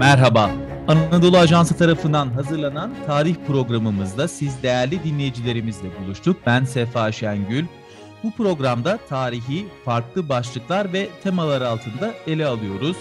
Merhaba. Anadolu Ajansı tarafından hazırlanan tarih programımızda siz değerli dinleyicilerimizle buluştuk. Ben Sefa Şengül. Bu programda tarihi farklı başlıklar ve temalar altında ele alıyoruz.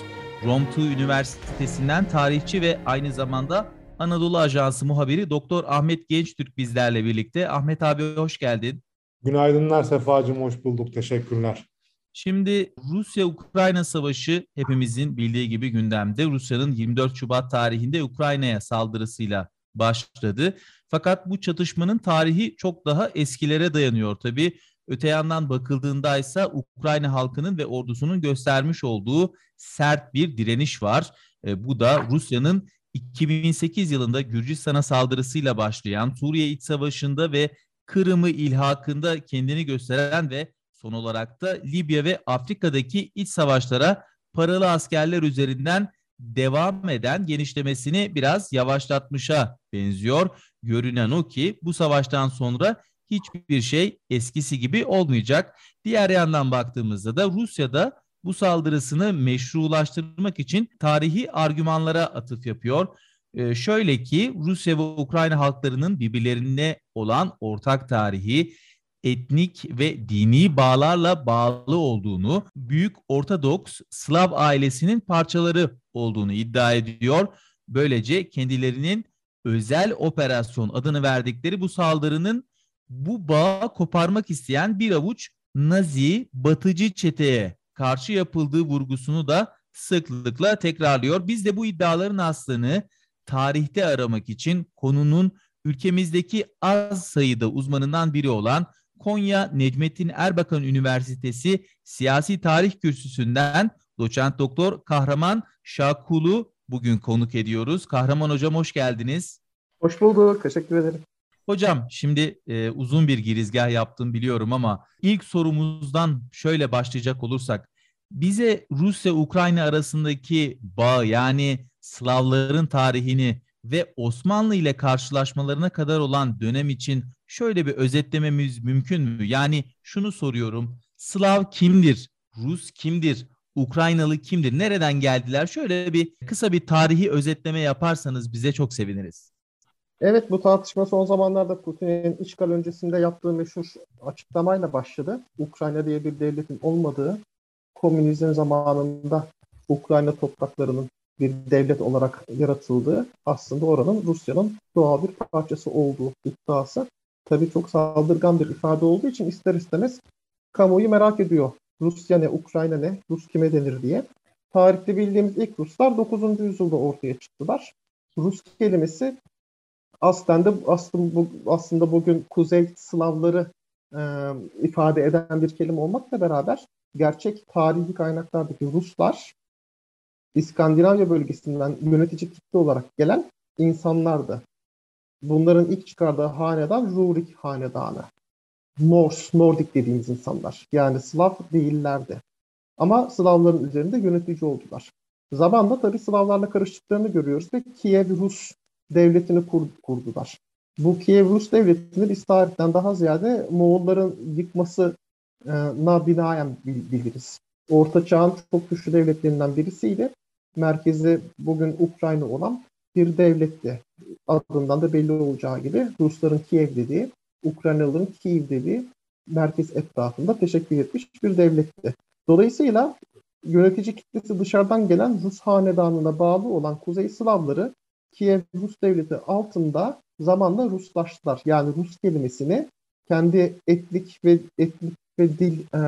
Romtu Üniversitesi'nden tarihçi ve aynı zamanda Anadolu Ajansı muhabiri Doktor Ahmet Gençtürk bizlerle birlikte. Ahmet abi hoş geldin. Günaydınlar Sefacığım, hoş bulduk. Teşekkürler. Şimdi Rusya-Ukrayna savaşı hepimizin bildiği gibi gündemde. Rusya'nın 24 Şubat tarihinde Ukrayna'ya saldırısıyla başladı. Fakat bu çatışmanın tarihi çok daha eskilere dayanıyor tabii. Öte yandan bakıldığında ise Ukrayna halkının ve ordusunun göstermiş olduğu sert bir direniş var. E, bu da Rusya'nın 2008 yılında Gürcistan'a saldırısıyla başlayan Suriye İç Savaşı'nda ve Kırım'ı ilhakında kendini gösteren ve son olarak da Libya ve Afrika'daki iç savaşlara paralı askerler üzerinden devam eden genişlemesini biraz yavaşlatmışa benziyor. Görünen o ki bu savaştan sonra hiçbir şey eskisi gibi olmayacak. Diğer yandan baktığımızda da Rusya'da bu saldırısını meşrulaştırmak için tarihi argümanlara atıf yapıyor. Ee, şöyle ki Rusya ve Ukrayna halklarının birbirlerine olan ortak tarihi, etnik ve dini bağlarla bağlı olduğunu, Büyük Ortodoks Slav ailesinin parçaları olduğunu iddia ediyor. Böylece kendilerinin özel operasyon adını verdikleri bu saldırının bu bağı koparmak isteyen bir avuç Nazi batıcı çeteye karşı yapıldığı vurgusunu da sıklıkla tekrarlıyor. Biz de bu iddiaların aslını tarihte aramak için konunun ülkemizdeki az sayıda uzmanından biri olan Konya Necmettin Erbakan Üniversitesi Siyasi Tarih Kürsüsü'nden doçent doktor Kahraman Şakulu bugün konuk ediyoruz. Kahraman hocam hoş geldiniz. Hoş bulduk. Teşekkür ederim. Hocam şimdi e, uzun bir girizgah yaptım biliyorum ama ilk sorumuzdan şöyle başlayacak olursak bize Rusya-Ukrayna arasındaki bağ yani Slavların tarihini ve Osmanlı ile karşılaşmalarına kadar olan dönem için şöyle bir özetlememiz mümkün mü? Yani şunu soruyorum. Slav kimdir? Rus kimdir? Ukraynalı kimdir? Nereden geldiler? Şöyle bir kısa bir tarihi özetleme yaparsanız bize çok seviniriz. Evet bu tartışma son zamanlarda Putin'in işgal öncesinde yaptığı meşhur açıklamayla başladı. Ukrayna diye bir devletin olmadığı, komünizm zamanında Ukrayna topraklarının bir devlet olarak yaratıldığı aslında oranın Rusya'nın doğal bir parçası olduğu iddiası. Tabii çok saldırgan bir ifade olduğu için ister istemez kamuoyu merak ediyor. Rusya ne, Ukrayna ne, Rus kime denir diye. Tarihte bildiğimiz ilk Ruslar 9. yüzyılda ortaya çıktılar. Rus kelimesi aslında aslında, aslında bugün Kuzey Slavları e, ifade eden bir kelime olmakla beraber gerçek tarihi kaynaklardaki Ruslar İskandinavya bölgesinden yönetici kitle olarak gelen insanlardı. Bunların ilk çıkardığı hanedan Rurik hanedanı. Norse, Nordik dediğimiz insanlar. Yani Slav değillerdi. Ama Slavların üzerinde yönetici oldular. Zamanla tabii Slavlarla karıştıklarını görüyoruz ve Kiev Rus devletini kur, kurdular. Bu Kiev Rus devletini biz tarihten daha ziyade Moğolların yıkmasına binaen biliriz. Orta Çağ'ın çok güçlü devletlerinden birisiydi. Merkezi bugün Ukrayna olan bir devletti. Adından da belli olacağı gibi Rusların Kiev dediği, Ukraynalıların Kiev dediği merkez etrafında teşekkür etmiş bir devletti. Dolayısıyla yönetici kitlesi dışarıdan gelen Rus hanedanına bağlı olan Kuzey Slavları Kiev Rus devleti altında zamanla Ruslaştılar. Yani Rus kelimesini kendi etnik ve etnik ve dil e,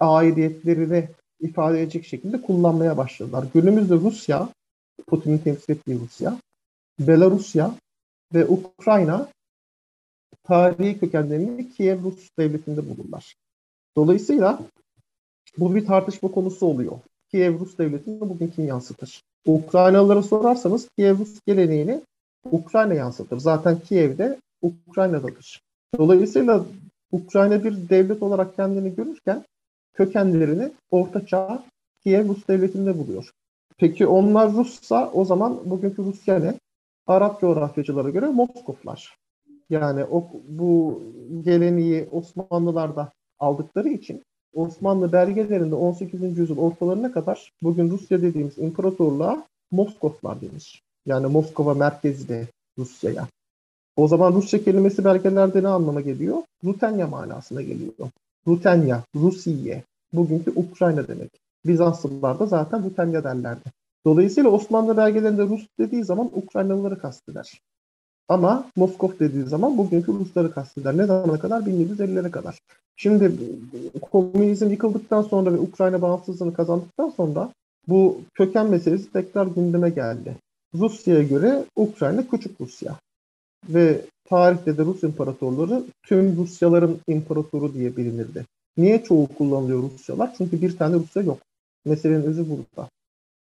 aidiyetlerini ifade edecek şekilde kullanmaya başladılar. Günümüzde Rusya, Putin'in temsil ettiği Rusya, Belarusya ve Ukrayna tarihi kökenlerini Kiev Rus devletinde bulurlar. Dolayısıyla bu bir tartışma konusu oluyor. Kiev Rus devletini bugün kim yansıtır? Ukraynalılara sorarsanız Kiev Rus geleneğini Ukrayna yansıtır. Zaten Kiev'de Ukrayna'dadır. Dolayısıyla Ukrayna bir devlet olarak kendini görürken kökenlerini Orta Çağ Kiev Rus devletinde buluyor. Peki onlar Russa o zaman bugünkü Rusya ne? Arap coğrafyacılara göre Moskoflar. Yani o, bu geleneği Osmanlılar da aldıkları için Osmanlı belgelerinde 18. yüzyıl ortalarına kadar bugün Rusya dediğimiz imparatorluğa Moskovlar denir. Yani Moskova merkezli Rusya'ya. O zaman Rusça kelimesi belgelerde ne anlama geliyor? Rutenya manasına geliyor. Rutenya, Rusiye, bugünkü Ukrayna demek. Bizanslılar da zaten Rutenya derlerdi. Dolayısıyla Osmanlı belgelerinde Rus dediği zaman Ukraynalıları kasteder. Ama Moskov dediği zaman bugünkü Rusları kasteder. Ne zamana kadar? 1750'lere kadar. Şimdi komünizm yıkıldıktan sonra ve Ukrayna bağımsızlığını kazandıktan sonra bu köken meselesi tekrar gündeme geldi. Rusya'ya göre Ukrayna küçük Rusya. Ve tarihte de Rus imparatorları tüm Rusyaların imparatoru diye bilinirdi. Niye çoğu kullanılıyor Rusyalar? Çünkü bir tane Rusya yok. Meselenin özü burada.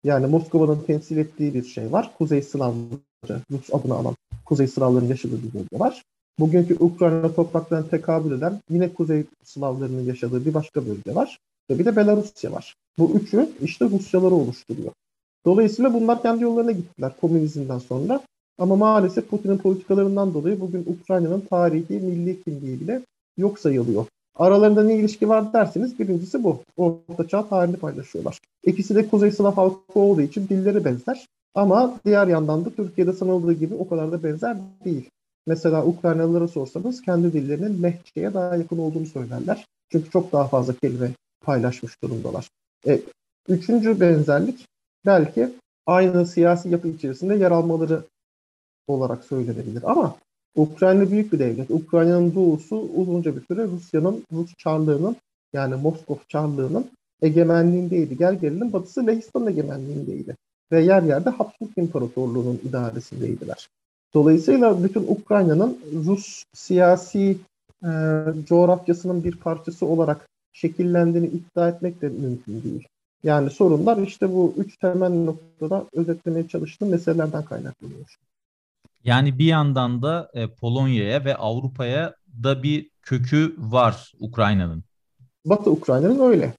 Yani Moskova'nın temsil ettiği bir şey var. Kuzey Slavları, Rus adını alan Kuzey Slavların yaşadığı bir bölge var. Bugünkü Ukrayna topraklarına tekabül eden yine Kuzey Slavlarının yaşadığı bir başka bölge var. Ve bir de Belarusya var. Bu üçü işte Rusyaları oluşturuyor. Dolayısıyla bunlar kendi yollarına gittiler komünizmden sonra. Ama maalesef Putin'in politikalarından dolayı bugün Ukrayna'nın tarihi, milli kimliği bile yok sayılıyor. Aralarında ne ilişki var derseniz birincisi bu. Orta Çağ tarihini paylaşıyorlar. İkisi de Kuzey Slav halkı olduğu için dilleri benzer. Ama diğer yandan da Türkiye'de sanıldığı gibi o kadar da benzer değil. Mesela Ukraynalılara sorsanız kendi dillerinin Lehçe'ye daha yakın olduğunu söylerler. Çünkü çok daha fazla kelime paylaşmış durumdalar. E, üçüncü benzerlik belki aynı siyasi yapı içerisinde yer almaları olarak söylenebilir. Ama Ukrayna büyük bir devlet. Ukrayna'nın doğusu uzunca bir süre Rusya'nın, Rus Çarlığı'nın yani Moskov Çarlığı'nın egemenliğindeydi. Gel gelelim batısı Lehistan egemenliğindeydi. Ve yer yerde Habsburg İmparatorluğu'nun idaresindeydiler. Dolayısıyla bütün Ukrayna'nın Rus siyasi e, coğrafyasının bir parçası olarak şekillendiğini iddia etmek de mümkün değil. Yani sorunlar işte bu üç temel noktada özetlemeye çalıştığım meselelerden kaynaklanıyor. Yani bir yandan da e, Polonya'ya ve Avrupa'ya da bir kökü var Ukrayna'nın. Batı Ukrayna'nın öyle.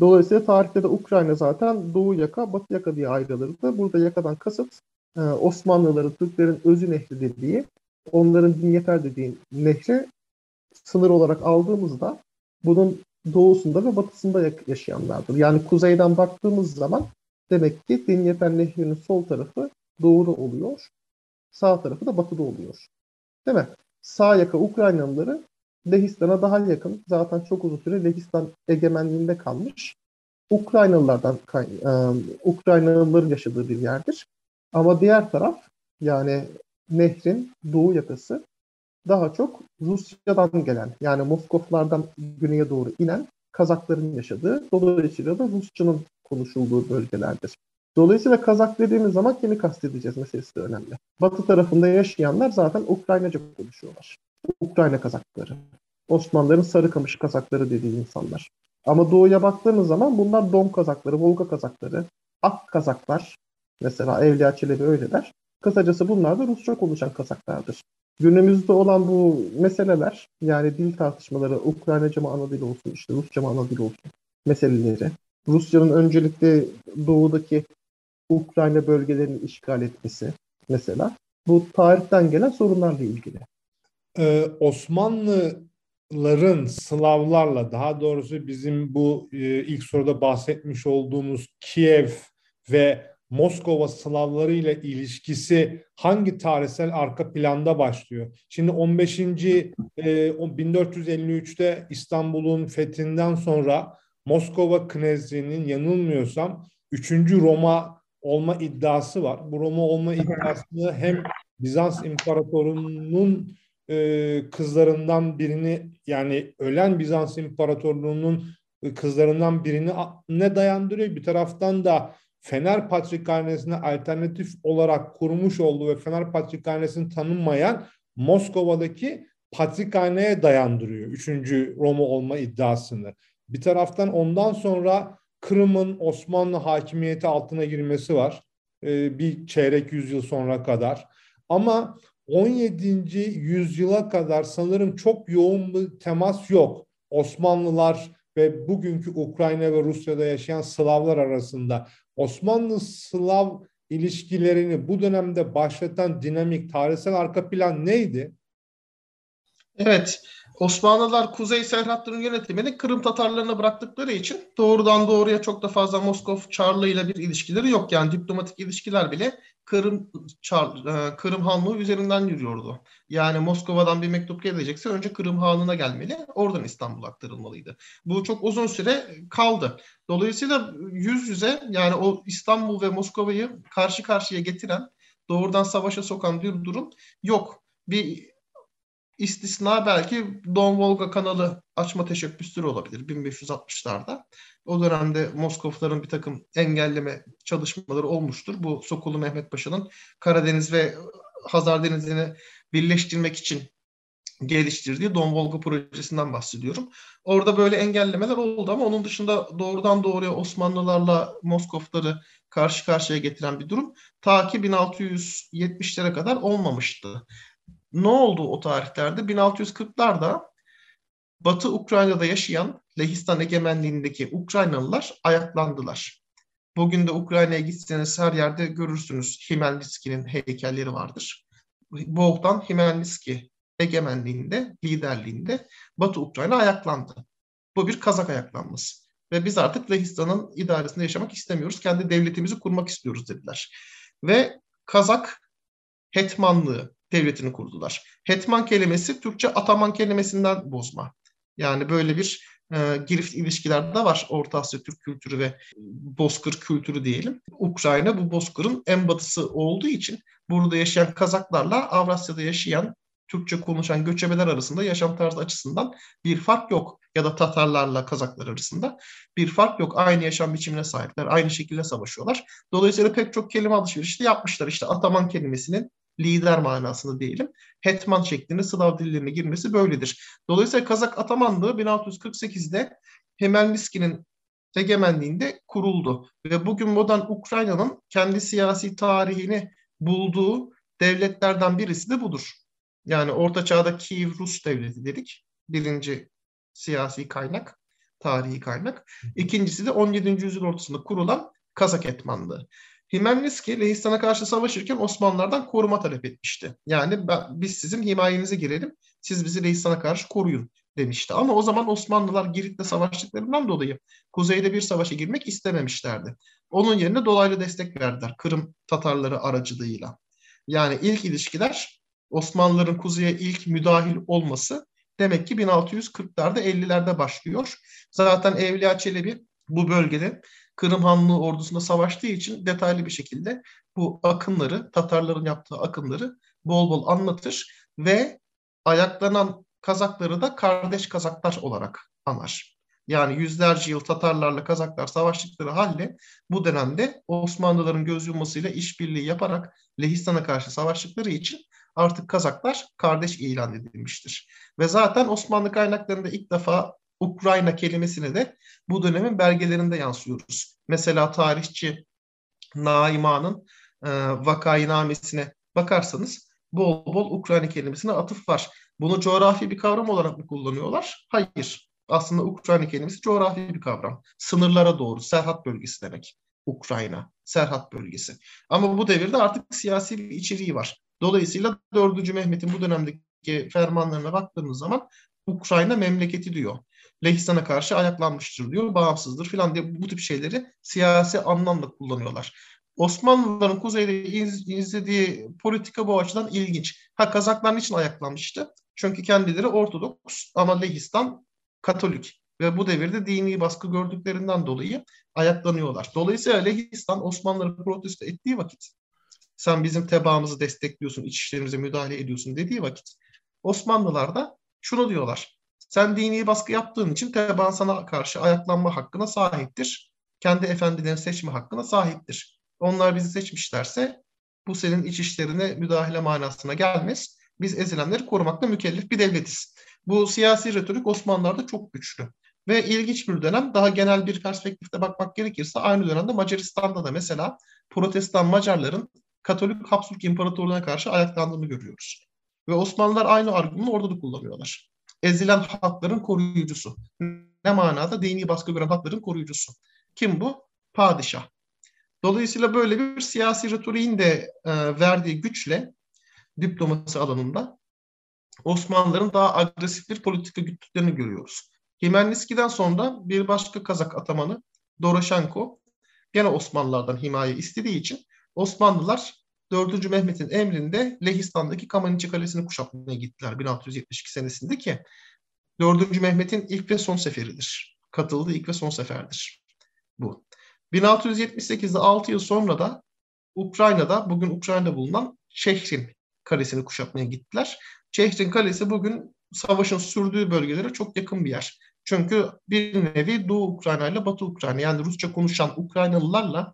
Dolayısıyla tarihte de Ukrayna zaten Doğu yaka, Batı yaka diye ayrılırdı. Burada yakadan kasıt e, Osmanlıların, Türklerin özü nehri dediği, onların Dinyeter dediği nehri sınır olarak aldığımızda bunun doğusunda ve batısında yaşayanlardır. Yani kuzeyden baktığımız zaman demek ki Dinyeter Nehri'nin sol tarafı doğuda oluyor. Sağ tarafı da batıda oluyor. Değil mi? Sağ yaka Ukraynalıları Lehistan'a daha yakın. Zaten çok uzun süre Lehistan egemenliğinde kalmış. Ukraynalılardan e, Ukraynalıların yaşadığı bir yerdir. Ama diğer taraf yani nehrin doğu yakası daha çok Rusya'dan gelen yani Moskovlardan güneye doğru inen Kazakların yaşadığı dolayısıyla da Rusçanın konuşulduğu bölgelerdir. Dolayısıyla Kazak dediğimiz zaman kimi kastedeceğiz meselesi de önemli. Batı tarafında yaşayanlar zaten Ukraynaca konuşuyorlar. Ukrayna Kazakları. Osmanlıların Sarıkamış Kazakları dediği insanlar. Ama doğuya baktığımız zaman bunlar Don Kazakları, Volga Kazakları, Ak Kazaklar. Mesela Evliya Çelebi öyle der. Kısacası bunlar da Rusça konuşan Kazaklardır. Günümüzde olan bu meseleler yani dil tartışmaları Ukraynaca mı ana dil olsun işte Rusça mı ana dil olsun meseleleri. Rusya'nın öncelikle doğudaki Ukrayna bölgelerini işgal etmesi mesela bu tarihten gelen sorunlarla ilgili. Ee, Osmanlıların Slavlarla daha doğrusu bizim bu e, ilk soruda bahsetmiş olduğumuz Kiev ve Moskova Slavları ile ilişkisi hangi tarihsel arka planda başlıyor? Şimdi 15. E, 1453'te İstanbul'un fethinden sonra Moskova Knezliği'nin yanılmıyorsam 3. Roma olma iddiası var. Bu Roma olma iddiasını hem Bizans İmparatorluğu'nun e, kızlarından birini yani ölen Bizans İmparatorluğu'nun kızlarından birini ne dayandırıyor? Bir taraftan da Fener Patrikhanesi'ne alternatif olarak kurmuş olduğu ve Fener Patrikhanesi'ni tanınmayan Moskova'daki Patrikhane'ye dayandırıyor. Üçüncü Roma olma iddiasını. Bir taraftan ondan sonra Kırım'ın Osmanlı hakimiyeti altına girmesi var. Ee, bir çeyrek yüzyıl sonra kadar. Ama 17. yüzyıla kadar sanırım çok yoğun bir temas yok. Osmanlılar ve bugünkü Ukrayna ve Rusya'da yaşayan Slavlar arasında Osmanlı-Slav ilişkilerini bu dönemde başlatan dinamik tarihsel arka plan neydi? Evet, Osmanlılar Kuzey Serhatların yönetimini Kırım Tatarlarına bıraktıkları için doğrudan doğruya çok da fazla Moskov Çarlı ile bir ilişkileri yok. Yani diplomatik ilişkiler bile Kırım Çar, e, Kırım Hanlığı üzerinden yürüyordu. Yani Moskova'dan bir mektup gelecekse önce Kırım Hanı'na gelmeli, oradan İstanbul'a aktarılmalıydı. Bu çok uzun süre kaldı. Dolayısıyla yüz yüze yani o İstanbul ve Moskova'yı karşı karşıya getiren, doğrudan savaşa sokan bir durum yok. Bir istisna belki Don Volga kanalı açma teşebbüsleri olabilir 1560'larda. O dönemde Moskovların bir takım engelleme çalışmaları olmuştur. Bu Sokolu Mehmet Paşa'nın Karadeniz ve Hazar Denizi'ni birleştirmek için geliştirdiği Don Volga projesinden bahsediyorum. Orada böyle engellemeler oldu ama onun dışında doğrudan doğruya Osmanlılarla Moskovları karşı karşıya getiren bir durum ta ki 1670'lere kadar olmamıştı. Ne oldu o tarihlerde? 1640'larda Batı Ukrayna'da yaşayan Lehistan egemenliğindeki Ukraynalılar ayaklandılar. Bugün de Ukrayna'ya gitseniz her yerde görürsünüz Himelniski'nin heykelleri vardır. Boğdan Himelniski egemenliğinde, liderliğinde Batı Ukrayna ayaklandı. Bu bir Kazak ayaklanması. Ve biz artık Lehistan'ın idaresinde yaşamak istemiyoruz. Kendi devletimizi kurmak istiyoruz dediler. Ve Kazak hetmanlığı devletini kurdular. Hetman kelimesi Türkçe ataman kelimesinden bozma. Yani böyle bir e, girift ilişkiler de var. Orta Asya Türk kültürü ve Bozkır kültürü diyelim. Ukrayna bu Bozkır'ın en batısı olduğu için burada yaşayan Kazaklarla Avrasya'da yaşayan Türkçe konuşan göçebeler arasında yaşam tarzı açısından bir fark yok. Ya da Tatarlarla Kazaklar arasında bir fark yok. Aynı yaşam biçimine sahipler. Aynı şekilde savaşıyorlar. Dolayısıyla pek çok kelime alışverişi yapmışlar. İşte ataman kelimesinin lider manasında diyelim. Hetman şeklinde Slav dillerine girmesi böyledir. Dolayısıyla Kazak Atamanlığı 1648'de Hemelniski'nin egemenliğinde kuruldu. Ve bugün modern Ukrayna'nın kendi siyasi tarihini bulduğu devletlerden birisi de budur. Yani Orta Çağ'da Kiev Rus Devleti dedik. Birinci siyasi kaynak, tarihi kaynak. İkincisi de 17. yüzyıl ortasında kurulan Kazak Etmanlığı. Himelniski Lehistan'a karşı savaşırken Osmanlılardan koruma talep etmişti. Yani ben, biz sizin himayenize girelim, siz bizi Lehistan'a karşı koruyun demişti. Ama o zaman Osmanlılar Girit'le savaştıklarından dolayı kuzeyde bir savaşa girmek istememişlerdi. Onun yerine dolaylı destek verdiler Kırım Tatarları aracılığıyla. Yani ilk ilişkiler Osmanlıların kuzeye ilk müdahil olması demek ki 1640'larda 50'lerde başlıyor. Zaten Evliya Çelebi bu bölgede Kırım Hanlığı ordusunda savaştığı için detaylı bir şekilde bu akınları, Tatarların yaptığı akınları bol bol anlatır ve ayaklanan Kazakları da kardeş Kazaklar olarak anar. Yani yüzlerce yıl Tatarlarla Kazaklar savaştıkları halde bu dönemde Osmanlıların göz yummasıyla işbirliği yaparak Lehistan'a karşı savaştıkları için artık Kazaklar kardeş ilan edilmiştir. Ve zaten Osmanlı kaynaklarında ilk defa Ukrayna kelimesini de bu dönemin belgelerinde yansıyoruz. Mesela tarihçi Naima'nın e, vakainamesine bakarsanız bol bol Ukrayna kelimesine atıf var. Bunu coğrafi bir kavram olarak mı kullanıyorlar? Hayır. Aslında Ukrayna kelimesi coğrafi bir kavram. Sınırlara doğru, Serhat bölgesi demek. Ukrayna, Serhat bölgesi. Ama bu devirde artık siyasi bir içeriği var. Dolayısıyla 4. Mehmet'in bu dönemdeki fermanlarına baktığımız zaman Ukrayna memleketi diyor. Lehistan'a karşı ayaklanmıştır diyor, bağımsızdır filan diye bu tip şeyleri siyasi anlamda kullanıyorlar. Osmanlıların kuzeyde iz, izlediği politika bu açıdan ilginç. Ha Kazaklar için ayaklanmıştı? Çünkü kendileri Ortodoks ama Lehistan Katolik ve bu devirde dini baskı gördüklerinden dolayı ayaklanıyorlar. Dolayısıyla Lehistan Osmanlıları protesto ettiği vakit sen bizim tebaamızı destekliyorsun, iç işlerimize müdahale ediyorsun dediği vakit Osmanlılar da şunu diyorlar. Sen dini baskı yaptığın için tebaan sana karşı ayaklanma hakkına sahiptir. Kendi efendilerini seçme hakkına sahiptir. Onlar bizi seçmişlerse bu senin iç işlerine müdahale manasına gelmez. Biz ezilenleri korumakla mükellef bir devletiz. Bu siyasi retorik Osmanlılar'da çok güçlü. Ve ilginç bir dönem daha genel bir perspektifte bakmak gerekirse aynı dönemde Macaristan'da da mesela protestan Macarların Katolik Habsburg İmparatorluğu'na karşı ayaklandığını görüyoruz. Ve Osmanlılar aynı argümanı orada da kullanıyorlar ezilen hakların koruyucusu. Ne manada? Dini baskı gören hakların koruyucusu. Kim bu? Padişah. Dolayısıyla böyle bir siyasi retoriğin de e, verdiği güçle diplomasi alanında Osmanlıların daha agresif bir politika güttüklerini görüyoruz. Himelniski'den sonra bir başka Kazak atamanı Doroshenko gene Osmanlılardan himaye istediği için Osmanlılar 4. Mehmet'in emrinde Lehistan'daki Kamaniçi Kalesi'ni kuşatmaya gittiler 1672 senesinde ki 4. Mehmet'in ilk ve son seferidir. Katıldığı ilk ve son seferdir bu. 1678'de 6 yıl sonra da Ukrayna'da, bugün Ukrayna'da bulunan Şehrin Kalesi'ni kuşatmaya gittiler. Şehrin Kalesi bugün savaşın sürdüğü bölgelere çok yakın bir yer. Çünkü bir nevi Doğu Ukrayna ile Batı Ukrayna yani Rusça konuşan Ukraynalılarla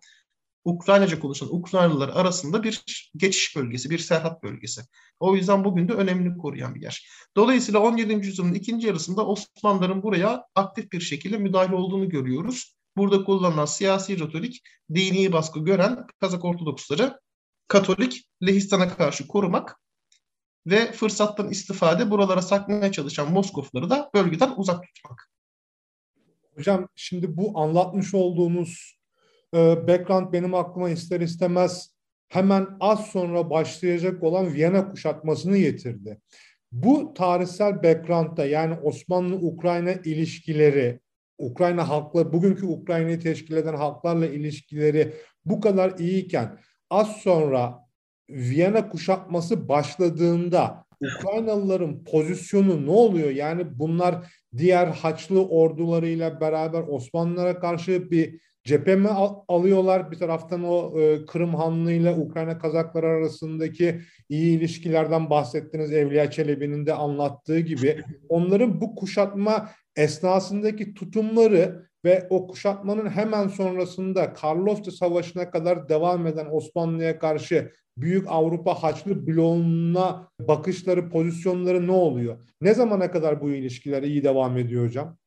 Ukraynaca konuşan Ukraynalılar arasında bir geçiş bölgesi, bir serhat bölgesi. O yüzden bugün de önemli koruyan bir yer. Dolayısıyla 17. yüzyılın ikinci yarısında Osmanlıların buraya aktif bir şekilde müdahale olduğunu görüyoruz. Burada kullanılan siyasi retorik dini baskı gören Kazak Ortodoksları Katolik Lehistan'a karşı korumak ve fırsattan istifade buralara saklamaya çalışan Moskofları da bölgeden uzak tutmak. Hocam şimdi bu anlatmış olduğunuz background benim aklıma ister istemez hemen az sonra başlayacak olan Viyana kuşatmasını getirdi. Bu tarihsel background'da yani Osmanlı-Ukrayna ilişkileri, Ukrayna halkla, bugünkü Ukrayna'yı teşkil eden halklarla ilişkileri bu kadar iyiyken az sonra Viyana kuşatması başladığında Ukraynalıların pozisyonu ne oluyor? Yani bunlar diğer Haçlı ordularıyla beraber Osmanlılara karşı bir cephe mi alıyorlar? Bir taraftan o e, Kırım Hanlığı ile Ukrayna Kazakları arasındaki iyi ilişkilerden bahsettiniz Evliya Çelebi'nin de anlattığı gibi. Onların bu kuşatma esnasındaki tutumları ve o kuşatmanın hemen sonrasında Karlofça Savaşı'na kadar devam eden Osmanlı'ya karşı Büyük Avrupa Haçlı bloğuna bakışları, pozisyonları ne oluyor? Ne zamana kadar bu ilişkiler iyi devam ediyor hocam?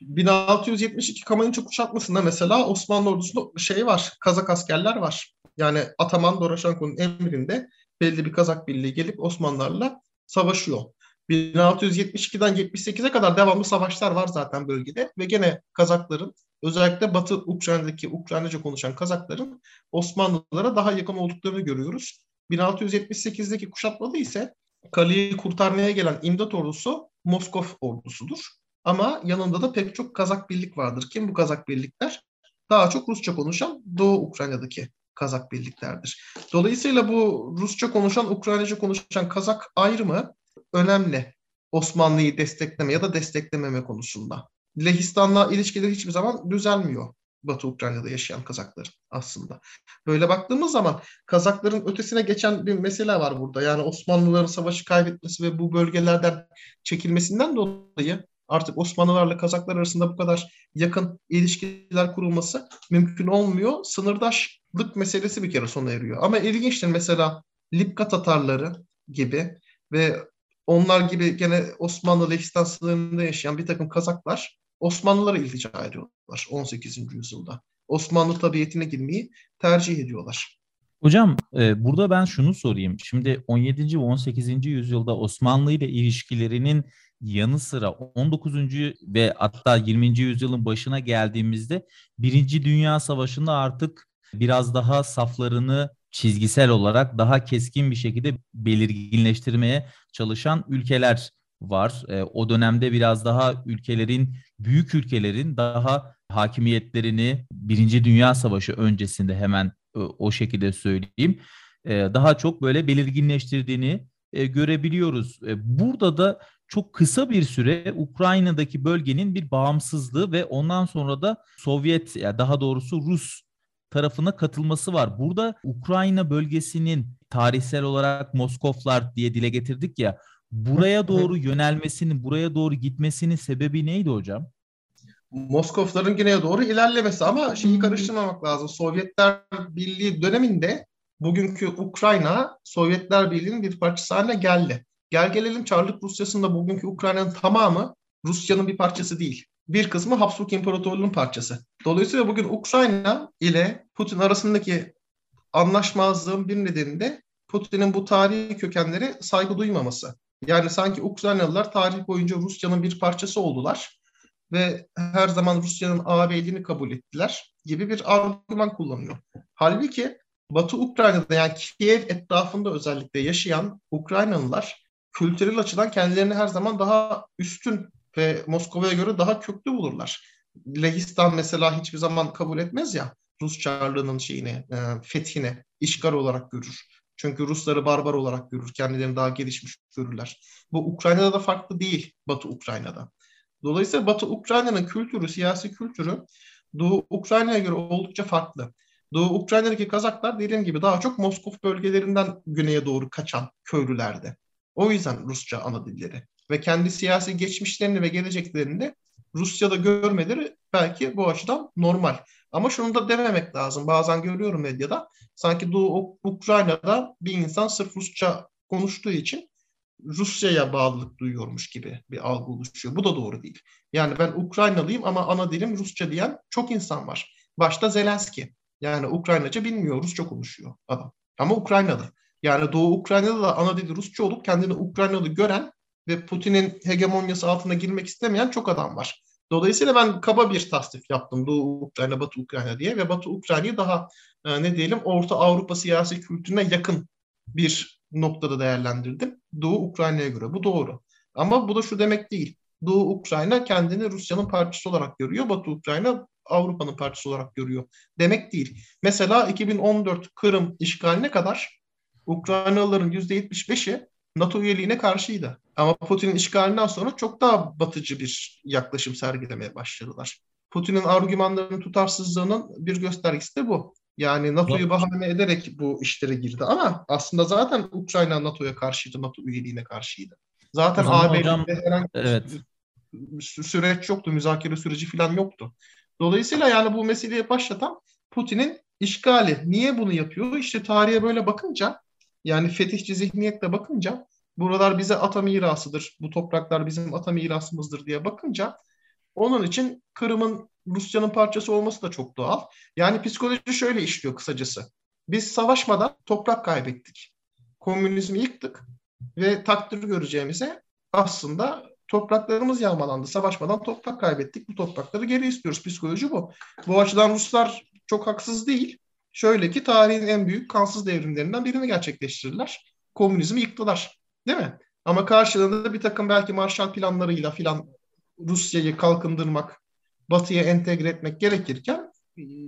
1672 Kamanınca kuşatmasında mesela Osmanlı ordusunda şey var, Kazak askerler var. Yani Ataman Doroshenko'nun emrinde belli bir Kazak birliği gelip Osmanlılarla savaşıyor. 1672'den 78'e kadar devamlı savaşlar var zaten bölgede ve gene Kazakların özellikle Batı Ukrayna'daki Ukraynaca konuşan Kazakların Osmanlılara daha yakın olduklarını görüyoruz. 1678'deki kuşatmada ise kaleyi kurtarmaya gelen imdat ordusu Moskov ordusudur. Ama yanında da pek çok Kazak birlik vardır. Kim bu Kazak birlikler? Daha çok Rusça konuşan Doğu Ukrayna'daki Kazak birliklerdir. Dolayısıyla bu Rusça konuşan, Ukraynaca konuşan Kazak ayrımı önemli. Osmanlı'yı destekleme ya da desteklememe konusunda. Lehistan'la ilişkileri hiçbir zaman düzelmiyor. Batı Ukrayna'da yaşayan Kazakların aslında. Böyle baktığımız zaman Kazakların ötesine geçen bir mesele var burada. Yani Osmanlıların savaşı kaybetmesi ve bu bölgelerden çekilmesinden dolayı artık Osmanlılarla Kazaklar arasında bu kadar yakın ilişkiler kurulması mümkün olmuyor. Sınırdaşlık meselesi bir kere sona eriyor. Ama ilginçtir mesela Lipka Tatarları gibi ve onlar gibi gene Osmanlı Lehistan sınırında yaşayan bir takım Kazaklar Osmanlılara iltica ediyorlar 18. yüzyılda. Osmanlı tabiatine girmeyi tercih ediyorlar. Hocam e, burada ben şunu sorayım. Şimdi 17. ve 18. yüzyılda Osmanlı ile ilişkilerinin yanı sıra 19. ve hatta 20. yüzyılın başına geldiğimizde Birinci Dünya Savaşı'nda artık biraz daha saflarını çizgisel olarak daha keskin bir şekilde belirginleştirmeye çalışan ülkeler var. E, o dönemde biraz daha ülkelerin, büyük ülkelerin daha hakimiyetlerini Birinci Dünya Savaşı öncesinde hemen e, o şekilde söyleyeyim. E, daha çok böyle belirginleştirdiğini e, görebiliyoruz. E, burada da çok kısa bir süre Ukrayna'daki bölgenin bir bağımsızlığı ve ondan sonra da Sovyet ya daha doğrusu Rus tarafına katılması var. Burada Ukrayna bölgesinin tarihsel olarak Moskovlar diye dile getirdik ya buraya doğru yönelmesinin, buraya doğru gitmesinin sebebi neydi hocam? Moskovların güneye doğru ilerlemesi ama şeyi karıştırmamak lazım. Sovyetler Birliği döneminde bugünkü Ukrayna Sovyetler Birliği'nin bir parçası haline geldi. Gel gelelim Çarlık Rusyası'nda bugünkü Ukrayna'nın tamamı Rusya'nın bir parçası değil. Bir kısmı Habsburg İmparatorluğu'nun parçası. Dolayısıyla bugün Ukrayna ile Putin arasındaki anlaşmazlığın bir nedeni de Putin'in bu tarihi kökenleri saygı duymaması. Yani sanki Ukraynalılar tarih boyunca Rusya'nın bir parçası oldular ve her zaman Rusya'nın ağabeyliğini kabul ettiler gibi bir argüman kullanıyor. Halbuki Batı Ukrayna'da yani Kiev etrafında özellikle yaşayan Ukraynalılar kültürel açıdan kendilerini her zaman daha üstün ve Moskova'ya göre daha köklü bulurlar. Lehistan mesela hiçbir zaman kabul etmez ya Rus Çarlığı'nın şeyini, e, fethini işgal olarak görür. Çünkü Rusları barbar olarak görür. Kendilerini daha gelişmiş görürler. Bu Ukrayna'da da farklı değil Batı Ukrayna'da. Dolayısıyla Batı Ukrayna'nın kültürü, siyasi kültürü Doğu Ukrayna'ya göre oldukça farklı. Doğu Ukrayna'daki Kazaklar dediğim gibi daha çok Moskov bölgelerinden güneye doğru kaçan köylülerdi. O yüzden Rusça ana dilleri. Ve kendi siyasi geçmişlerini ve geleceklerini de Rusya'da görmeleri belki bu açıdan normal. Ama şunu da dememek lazım. Bazen görüyorum medyada. Sanki Doğu Ukrayna'da bir insan sırf Rusça konuştuğu için Rusya'ya bağlılık duyuyormuş gibi bir algı oluşuyor. Bu da doğru değil. Yani ben Ukraynalıyım ama ana dilim Rusça diyen çok insan var. Başta Zelenski. Yani Ukraynaca bilmiyor, Rusça konuşuyor adam. Ama Ukraynalı. Yani Doğu Ukrayna'da da ana dili Rusça olup kendini Ukraynalı gören ve Putin'in hegemonyası altına girmek istemeyen çok adam var. Dolayısıyla ben kaba bir tasnif yaptım Doğu Ukrayna, Batı Ukrayna diye ve Batı Ukrayna'yı daha e, ne diyelim Orta Avrupa siyasi kültürüne yakın bir noktada değerlendirdim. Doğu Ukrayna'ya göre. Bu doğru. Ama bu da şu demek değil. Doğu Ukrayna kendini Rusya'nın parçası olarak görüyor. Batı Ukrayna Avrupa'nın parçası olarak görüyor. Demek değil. Mesela 2014 Kırım işgaline kadar Ukraynalıların %75'i NATO üyeliğine karşıydı. Ama Putin'in işgalinden sonra çok daha batıcı bir yaklaşım sergilemeye başladılar. Putin'in argümanlarının tutarsızlığının bir göstergesi de bu. Yani NATO'yu bahane ederek bu işlere girdi ama aslında zaten Ukrayna NATO'ya karşıydı, NATO üyeliğine karşıydı. Zaten AB'de herhangi evet. süreç yoktu, müzakere süreci falan yoktu. Dolayısıyla yani bu meseleyi başlatan Putin'in işgali. Niye bunu yapıyor? İşte tarihe böyle bakınca yani fetihçi zihniyetle bakınca buralar bize ata mirasıdır, bu topraklar bizim ata mirasımızdır diye bakınca onun için Kırım'ın Rusya'nın parçası olması da çok doğal. Yani psikoloji şöyle işliyor kısacası. Biz savaşmadan toprak kaybettik. Komünizmi yıktık ve takdir göreceğimize aslında topraklarımız yağmalandı. Savaşmadan toprak kaybettik. Bu toprakları geri istiyoruz. Psikoloji bu. Bu açıdan Ruslar çok haksız değil. Şöyle ki tarihin en büyük kansız devrimlerinden birini gerçekleştirdiler. Komünizmi yıktılar. Değil mi? Ama karşılığında bir takım belki Marshall planlarıyla filan Rusya'yı kalkındırmak, Batı'ya entegre etmek gerekirken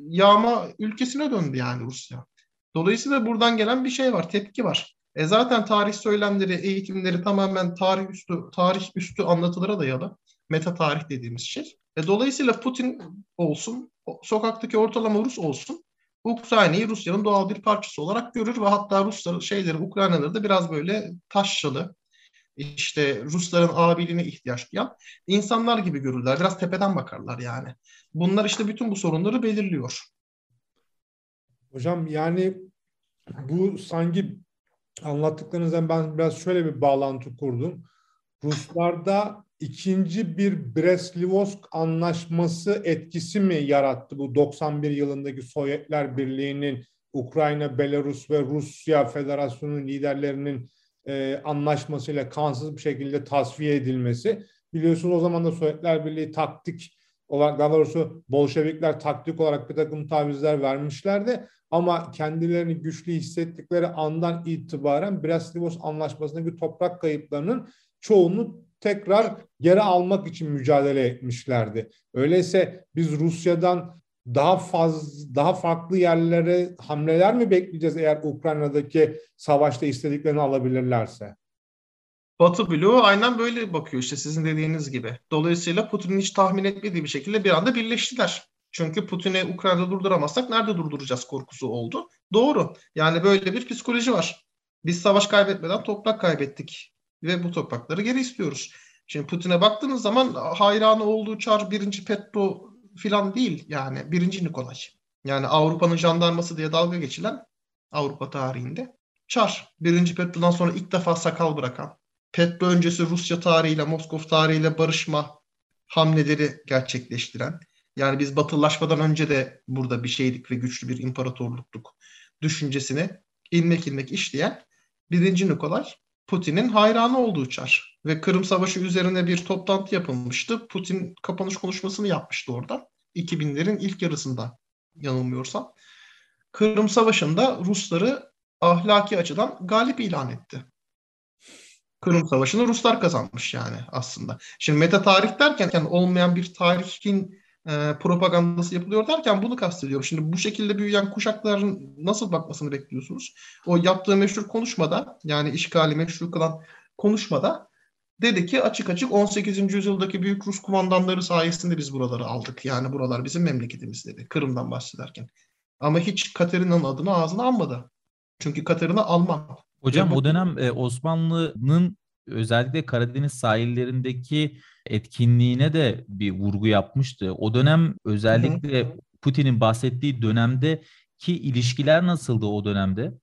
yağma ülkesine döndü yani Rusya. Dolayısıyla buradan gelen bir şey var, tepki var. E zaten tarih söylemleri, eğitimleri tamamen tarih üstü, tarih üstü anlatılara dayalı. Meta tarih dediğimiz şey. E dolayısıyla Putin olsun, sokaktaki ortalama Rus olsun, Ukrayna'yı Rusya'nın doğal bir parçası olarak görür ve hatta Ruslar şeyleri, Ukraynaları da biraz böyle taşçalı, işte Rusların abiliğine ihtiyaç duyan insanlar gibi görürler. Biraz tepeden bakarlar yani. Bunlar işte bütün bu sorunları belirliyor. Hocam yani bu sanki anlattıklarınızdan ben biraz şöyle bir bağlantı kurdum. Ruslarda ikinci bir Brest-Litovsk anlaşması etkisi mi yarattı bu 91 yılındaki Sovyetler Birliği'nin Ukrayna, Belarus ve Rusya Federasyonu'nun liderlerinin e, anlaşmasıyla kansız bir şekilde tasfiye edilmesi. Biliyorsunuz o zaman da Sovyetler Birliği taktik olarak daha doğrusu Bolşevikler taktik olarak bir takım tavizler vermişlerdi. Ama kendilerini güçlü hissettikleri andan itibaren Brest-Litovsk anlaşmasındaki toprak kayıplarının çoğunu tekrar geri almak için mücadele etmişlerdi. Öyleyse biz Rusya'dan daha faz daha farklı yerlere hamleler mi bekleyeceğiz eğer Ukrayna'daki savaşta istediklerini alabilirlerse? Batı bloğu aynen böyle bakıyor işte sizin dediğiniz gibi. Dolayısıyla Putin'in hiç tahmin etmediği bir şekilde bir anda birleştiler. Çünkü Putin'i Ukrayna'da durduramazsak nerede durduracağız korkusu oldu. Doğru. Yani böyle bir psikoloji var. Biz savaş kaybetmeden toprak kaybettik ve bu toprakları geri istiyoruz. Şimdi Putin'e baktığınız zaman hayranı olduğu çar birinci Petro filan değil yani birinci Nikolay. Yani Avrupa'nın jandarması diye dalga geçilen Avrupa tarihinde Çar. Birinci Petro'dan sonra ilk defa sakal bırakan. Petro öncesi Rusya tarihiyle, Moskov tarihiyle barışma hamleleri gerçekleştiren. Yani biz batılılaşmadan önce de burada bir şeydik ve güçlü bir imparatorluktuk düşüncesini ilmek ilmek işleyen birinci Nikolay Putin'in hayranı olduğu çar. Ve Kırım Savaşı üzerine bir toplantı yapılmıştı. Putin kapanış konuşmasını yapmıştı orada. 2000'lerin ilk yarısında yanılmıyorsam. Kırım Savaşı'nda Rusları ahlaki açıdan galip ilan etti. Kırım Savaşı'nı Ruslar kazanmış yani aslında. Şimdi meta tarih derken yani olmayan bir tarihin e, propagandası yapılıyor derken bunu kastediyorum. Şimdi bu şekilde büyüyen kuşakların nasıl bakmasını bekliyorsunuz? O yaptığı meşhur konuşmada yani işgali meşhur kılan konuşmada dedi ki açık açık 18. yüzyıldaki büyük Rus kumandanları sayesinde biz buraları aldık. Yani buralar bizim memleketimiz dedi. Kırım'dan bahsederken. Ama hiç Katerina'nın adını ağzına almadı. Çünkü Katerina Alman. Hocam o dönem e, Osmanlı'nın özellikle Karadeniz sahillerindeki etkinliğine de bir vurgu yapmıştı. O dönem özellikle Putin'in bahsettiği dönemde ki ilişkiler nasıldı o dönemde?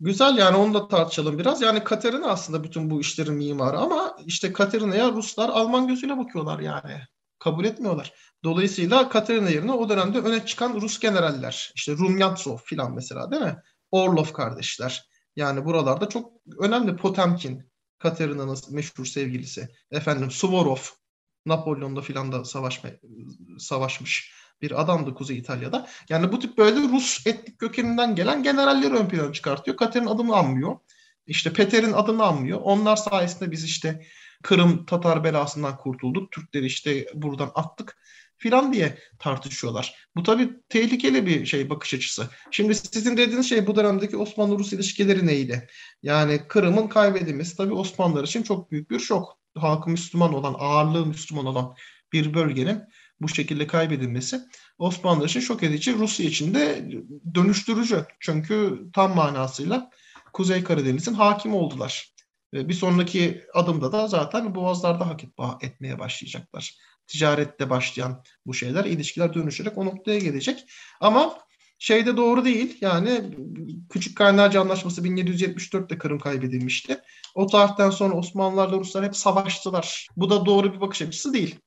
Güzel yani onu da tartışalım biraz. Yani Katerina aslında bütün bu işlerin mimarı ama işte Katerina'ya Ruslar Alman gözüyle bakıyorlar yani. Kabul etmiyorlar. Dolayısıyla Katerina yerine o dönemde öne çıkan Rus generaller. işte Rumyantsov filan mesela değil mi? Orlov kardeşler. Yani buralarda çok önemli Potemkin, Katerina'nın meşhur sevgilisi. Efendim Suvorov, Napolyon'da filan da savaşma, savaşmış bir adamdı Kuzey İtalya'da. Yani bu tip böyle Rus etnik kökeninden gelen generalleri ön plana çıkartıyor. Kater'in adını anmıyor. İşte Peter'in adını anmıyor. Onlar sayesinde biz işte Kırım Tatar belasından kurtulduk. Türkleri işte buradan attık filan diye tartışıyorlar. Bu tabii tehlikeli bir şey bakış açısı. Şimdi sizin dediğiniz şey bu dönemdeki Osmanlı-Rus ilişkileri neydi? Yani Kırım'ın kaybedilmesi tabii Osmanlılar için çok büyük bir şok. Halkı Müslüman olan, ağırlığı Müslüman olan bir bölgenin bu şekilde kaybedilmesi Osmanlılar için şok edici, Rusya için de dönüştürücü. Çünkü tam manasıyla Kuzey Karadeniz'in hakim oldular. Bir sonraki adımda da zaten boğazlarda hak etmeye başlayacaklar ticarette başlayan bu şeyler, ilişkiler dönüşerek o noktaya gelecek. Ama şey de doğru değil. Yani Küçük Kaynarca Anlaşması 1774'te Kırım kaybedilmişti. O tarihten sonra Osmanlılarla Ruslar hep savaştılar. Bu da doğru bir bakış açısı değil.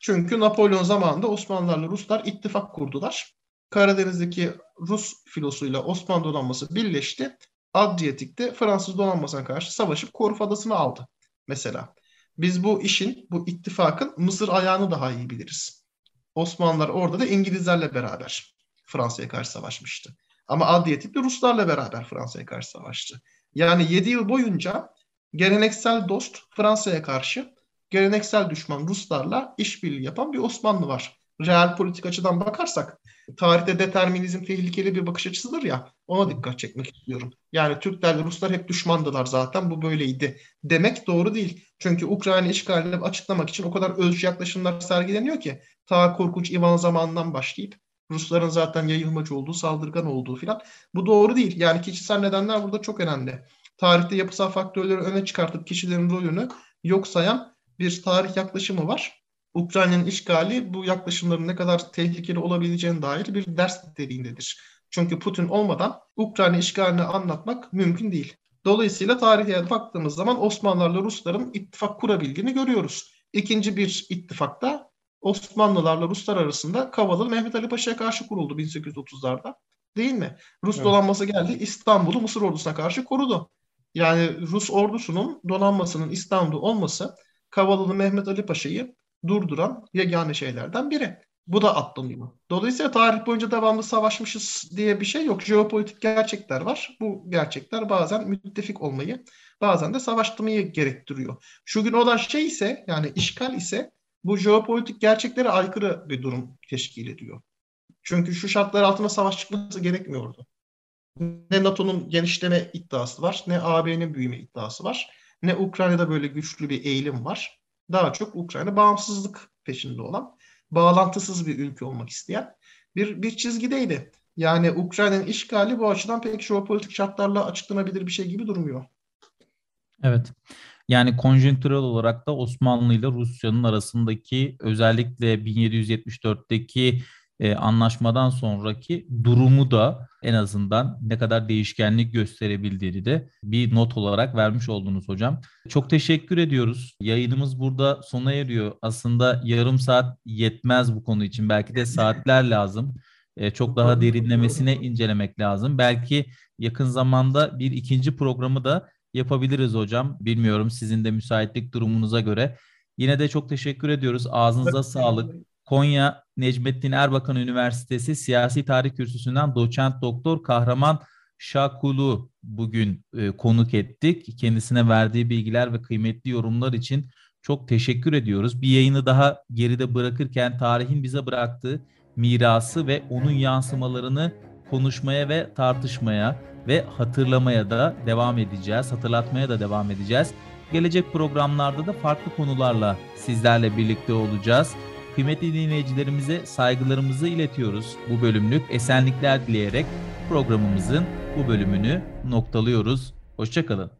Çünkü Napolyon zamanında Osmanlılarla Ruslar ittifak kurdular. Karadeniz'deki Rus filosuyla Osmanlı donanması birleşti. Adriyatik'te Fransız donanmasına karşı savaşıp Korfu Adası'nı aldı mesela. Biz bu işin, bu ittifakın Mısır ayağını daha iyi biliriz. Osmanlılar orada da İngilizlerle beraber Fransa'ya karşı savaşmıştı. Ama Adriyatik'te Ruslarla beraber Fransa'ya karşı savaştı. Yani 7 yıl boyunca geleneksel dost Fransa'ya karşı geleneksel düşman Ruslarla işbirliği yapan bir Osmanlı var. Real politik açıdan bakarsak tarihte determinizm tehlikeli bir bakış açısıdır ya ona dikkat çekmek istiyorum. Yani Türklerle Ruslar hep düşmandılar zaten bu böyleydi demek doğru değil. Çünkü Ukrayna işgalini açıklamak için o kadar özcü yaklaşımlar sergileniyor ki ta korkunç Ivan zamanından başlayıp Rusların zaten yayılmacı olduğu, saldırgan olduğu filan. Bu doğru değil. Yani kişisel nedenler burada çok önemli. Tarihte yapısal faktörleri öne çıkartıp kişilerin rolünü yok sayan bir tarih yaklaşımı var. Ukrayna'nın işgali bu yaklaşımların ne kadar tehlikeli olabileceğine dair bir ders niteliğindedir. Çünkü Putin olmadan Ukrayna işgalini anlatmak mümkün değil. Dolayısıyla tarihe baktığımız zaman Osmanlılarla Rusların ittifak kurabildiğini görüyoruz. İkinci bir ittifakta Osmanlılarla Ruslar arasında Kavalı Mehmet Ali Paşa'ya karşı kuruldu 1830'larda. Değil mi? Rus evet. donanması geldi İstanbul'u Mısır ordusuna karşı korudu. Yani Rus ordusunun donanmasının İstanbul'da olması Kavalılı Mehmet Ali Paşa'yı durduran yegane şeylerden biri. Bu da atlanıyor. Dolayısıyla tarih boyunca devamlı savaşmışız diye bir şey yok. Jeopolitik gerçekler var. Bu gerçekler bazen müttefik olmayı, bazen de savaştırmayı gerektiriyor. Şu gün olan şey ise yani işgal ise bu jeopolitik gerçeklere aykırı bir durum teşkil ediyor. Çünkü şu şartlar altında savaş çıkması gerekmiyordu. Ne NATO'nun genişleme iddiası var, ne AB'nin büyüme iddiası var, ne Ukrayna'da böyle güçlü bir eğilim var. Daha çok Ukrayna bağımsızlık peşinde olan bağlantısız bir ülke olmak isteyen bir, bir çizgideydi. Yani Ukrayna'nın işgali bu açıdan pek jeopolitik şartlarla açıklanabilir bir şey gibi durmuyor. Evet. Yani konjonktürel olarak da Osmanlı ile Rusya'nın arasındaki özellikle 1774'teki e, anlaşmadan sonraki durumu da en azından ne kadar değişkenlik gösterebildiğini de bir not olarak vermiş oldunuz hocam. Çok teşekkür ediyoruz. Yayınımız burada sona eriyor. Aslında yarım saat yetmez bu konu için. Belki de saatler lazım. E, çok daha derinlemesine incelemek lazım. Belki yakın zamanda bir ikinci programı da yapabiliriz hocam. Bilmiyorum sizin de müsaitlik durumunuza göre. Yine de çok teşekkür ediyoruz. Ağzınıza sağlık. Konya Necmettin Erbakan Üniversitesi Siyasi Tarih Kürsüsü'nden doçent doktor Kahraman Şakul'u bugün e, konuk ettik. Kendisine verdiği bilgiler ve kıymetli yorumlar için çok teşekkür ediyoruz. Bir yayını daha geride bırakırken tarihin bize bıraktığı mirası ve onun yansımalarını konuşmaya ve tartışmaya ve hatırlamaya da devam edeceğiz. Hatırlatmaya da devam edeceğiz. Gelecek programlarda da farklı konularla sizlerle birlikte olacağız. Kıymetli dinleyicilerimize saygılarımızı iletiyoruz. Bu bölümlük esenlikler dileyerek programımızın bu bölümünü noktalıyoruz. Hoşçakalın.